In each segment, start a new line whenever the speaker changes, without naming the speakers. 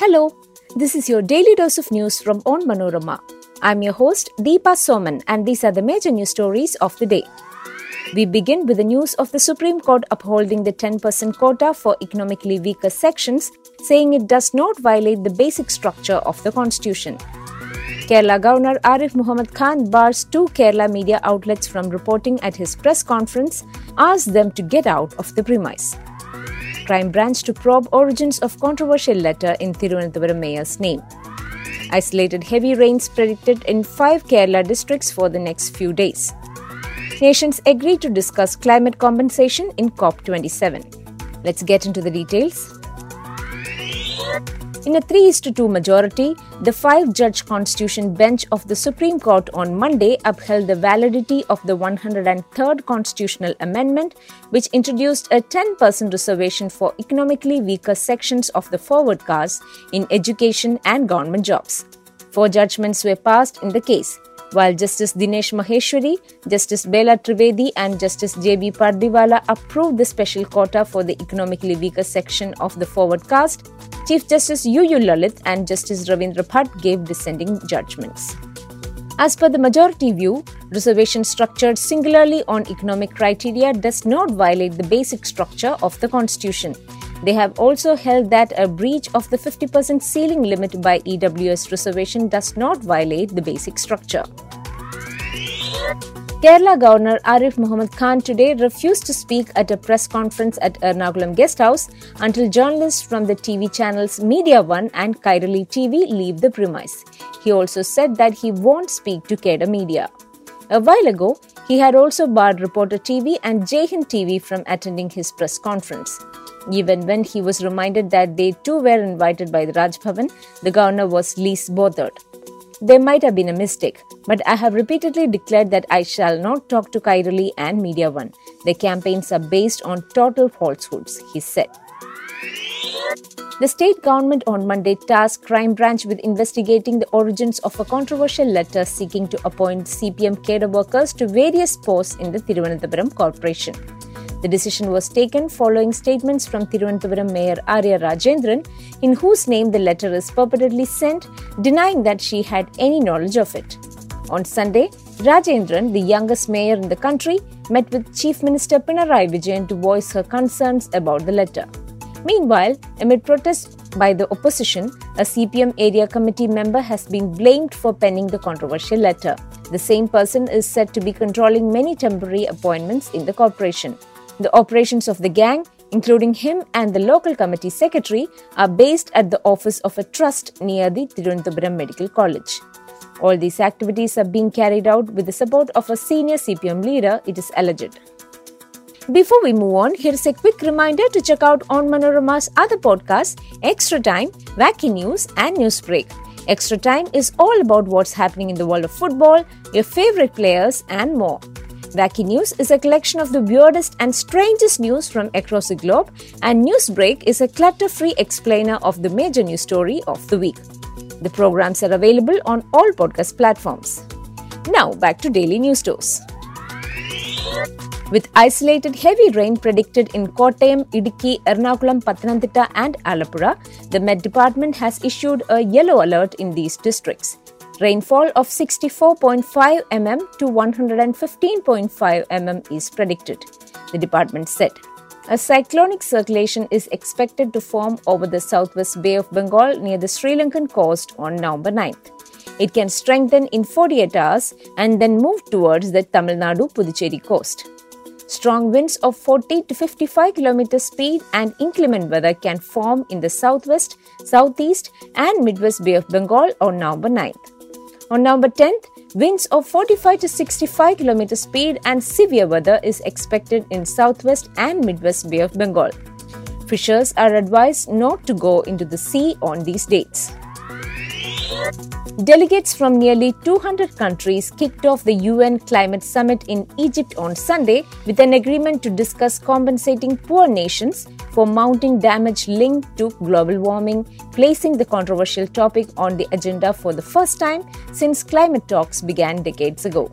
Hello, this is your daily dose of news from Onmanorama. I'm your host Deepa Soman, and these are the major news stories of the day. We begin with the news of the Supreme Court upholding the 10% quota for economically weaker sections, saying it does not violate the basic structure of the constitution. Kerala Governor Arif Muhammad Khan bars two Kerala media outlets from reporting at his press conference, asked them to get out of the premise. Crime Branch to probe origins of controversial letter in Thiruvananthapuram mayor's name. Isolated heavy rains predicted in five Kerala districts for the next few days. Nations agree to discuss climate compensation in COP27. Let's get into the details. In a 3 2 majority, the five judge constitution bench of the Supreme Court on Monday upheld the validity of the 103rd constitutional amendment, which introduced a 10% reservation for economically weaker sections of the forward caste in education and government jobs. Four judgments were passed in the case while Justice Dinesh Maheshwari, Justice Bela Trivedi, and Justice J.B. Pardiwala approved the special quota for the economically weaker section of the forward caste, Chief Justice U. U. Lalit and Justice Ravindra Bhat gave dissenting judgments. As per the majority view, reservation structured singularly on economic criteria does not violate the basic structure of the Constitution. They have also held that a breach of the 50% ceiling limit by EWS reservation does not violate the basic structure. Kerala Governor Arif Muhammad Khan today refused to speak at a press conference at Ernakulam Guest House until journalists from the TV channels Media One and Kairali TV leave the premise. He also said that he won't speak to Kerala Media. A while ago, he had also barred Reporter TV and Jaihind TV from attending his press conference. Even when he was reminded that they too were invited by the Raj Bhavan, the governor was least bothered. There might have been a mistake, but I have repeatedly declared that I shall not talk to Kairali and Media One. Their campaigns are based on total falsehoods, he said. The state government on Monday tasked Crime Branch with investigating the origins of a controversial letter seeking to appoint CPM cadre workers to various posts in the Thiruvananthapuram Corporation. The decision was taken following statements from Thiruvananthapuram Mayor Arya Rajendran, in whose name the letter is purportedly sent, denying that she had any knowledge of it. On Sunday, Rajendran, the youngest mayor in the country, met with Chief Minister Pinarayi Vijayan to voice her concerns about the letter. Meanwhile, amid protests by the opposition, a CPM area committee member has been blamed for penning the controversial letter. The same person is said to be controlling many temporary appointments in the corporation. The operations of the gang, including him and the local committee secretary, are based at the office of a trust near the Thiruvananthapuram Medical College. All these activities are being carried out with the support of a senior CPM leader, it is alleged. Before we move on, here's a quick reminder to check out Onmanorama's other podcasts, Extra Time, Wacky News, and Newsbreak. Extra Time is all about what's happening in the world of football, your favorite players, and more. Wacky News is a collection of the weirdest and strangest news from across the globe, and Newsbreak is a clutter free explainer of the major news story of the week. The programs are available on all podcast platforms. Now, back to daily news dose. With isolated heavy rain predicted in Kottayam, Idukki, Ernakulam, Pathanamthitta, and Alappuzha, the Met Department has issued a yellow alert in these districts. Rainfall of 64.5 mm to 115.5 mm is predicted, the department said. A cyclonic circulation is expected to form over the southwest Bay of Bengal near the Sri Lankan coast on November 9th. It can strengthen in 48 hours and then move towards the Tamil Nadu Puducherry coast. Strong winds of 40 to 55 km speed and inclement weather can form in the southwest, southeast, and midwest Bay of Bengal on November 9th. On November 10th, winds of 45 to 65 km speed and severe weather is expected in southwest and midwest Bay of Bengal. Fishers are advised not to go into the sea on these dates. Delegates from nearly 200 countries kicked off the UN Climate Summit in Egypt on Sunday with an agreement to discuss compensating poor nations for mounting damage linked to global warming, placing the controversial topic on the agenda for the first time since climate talks began decades ago.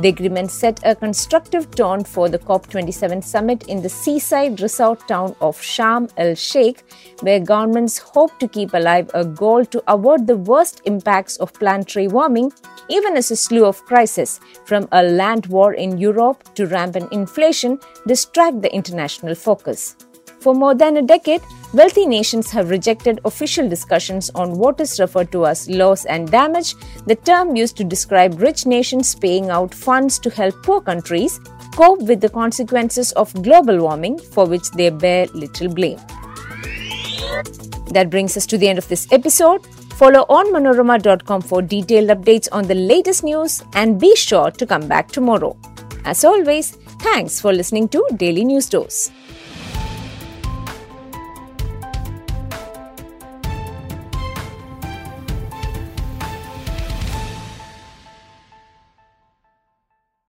The agreement set a constructive tone for the COP27 summit in the seaside resort town of Sharm el Sheikh, where governments hope to keep alive a goal to avoid the worst impacts of planetary warming, even as a slew of crises, from a land war in Europe to rampant inflation, distract the international focus. For more than a decade, wealthy nations have rejected official discussions on what is referred to as loss and damage, the term used to describe rich nations paying out funds to help poor countries cope with the consequences of global warming for which they bear little blame. That brings us to the end of this episode. Follow onmanorama.com for detailed updates on the latest news and be sure to come back tomorrow. As always, thanks for listening to Daily News Dose.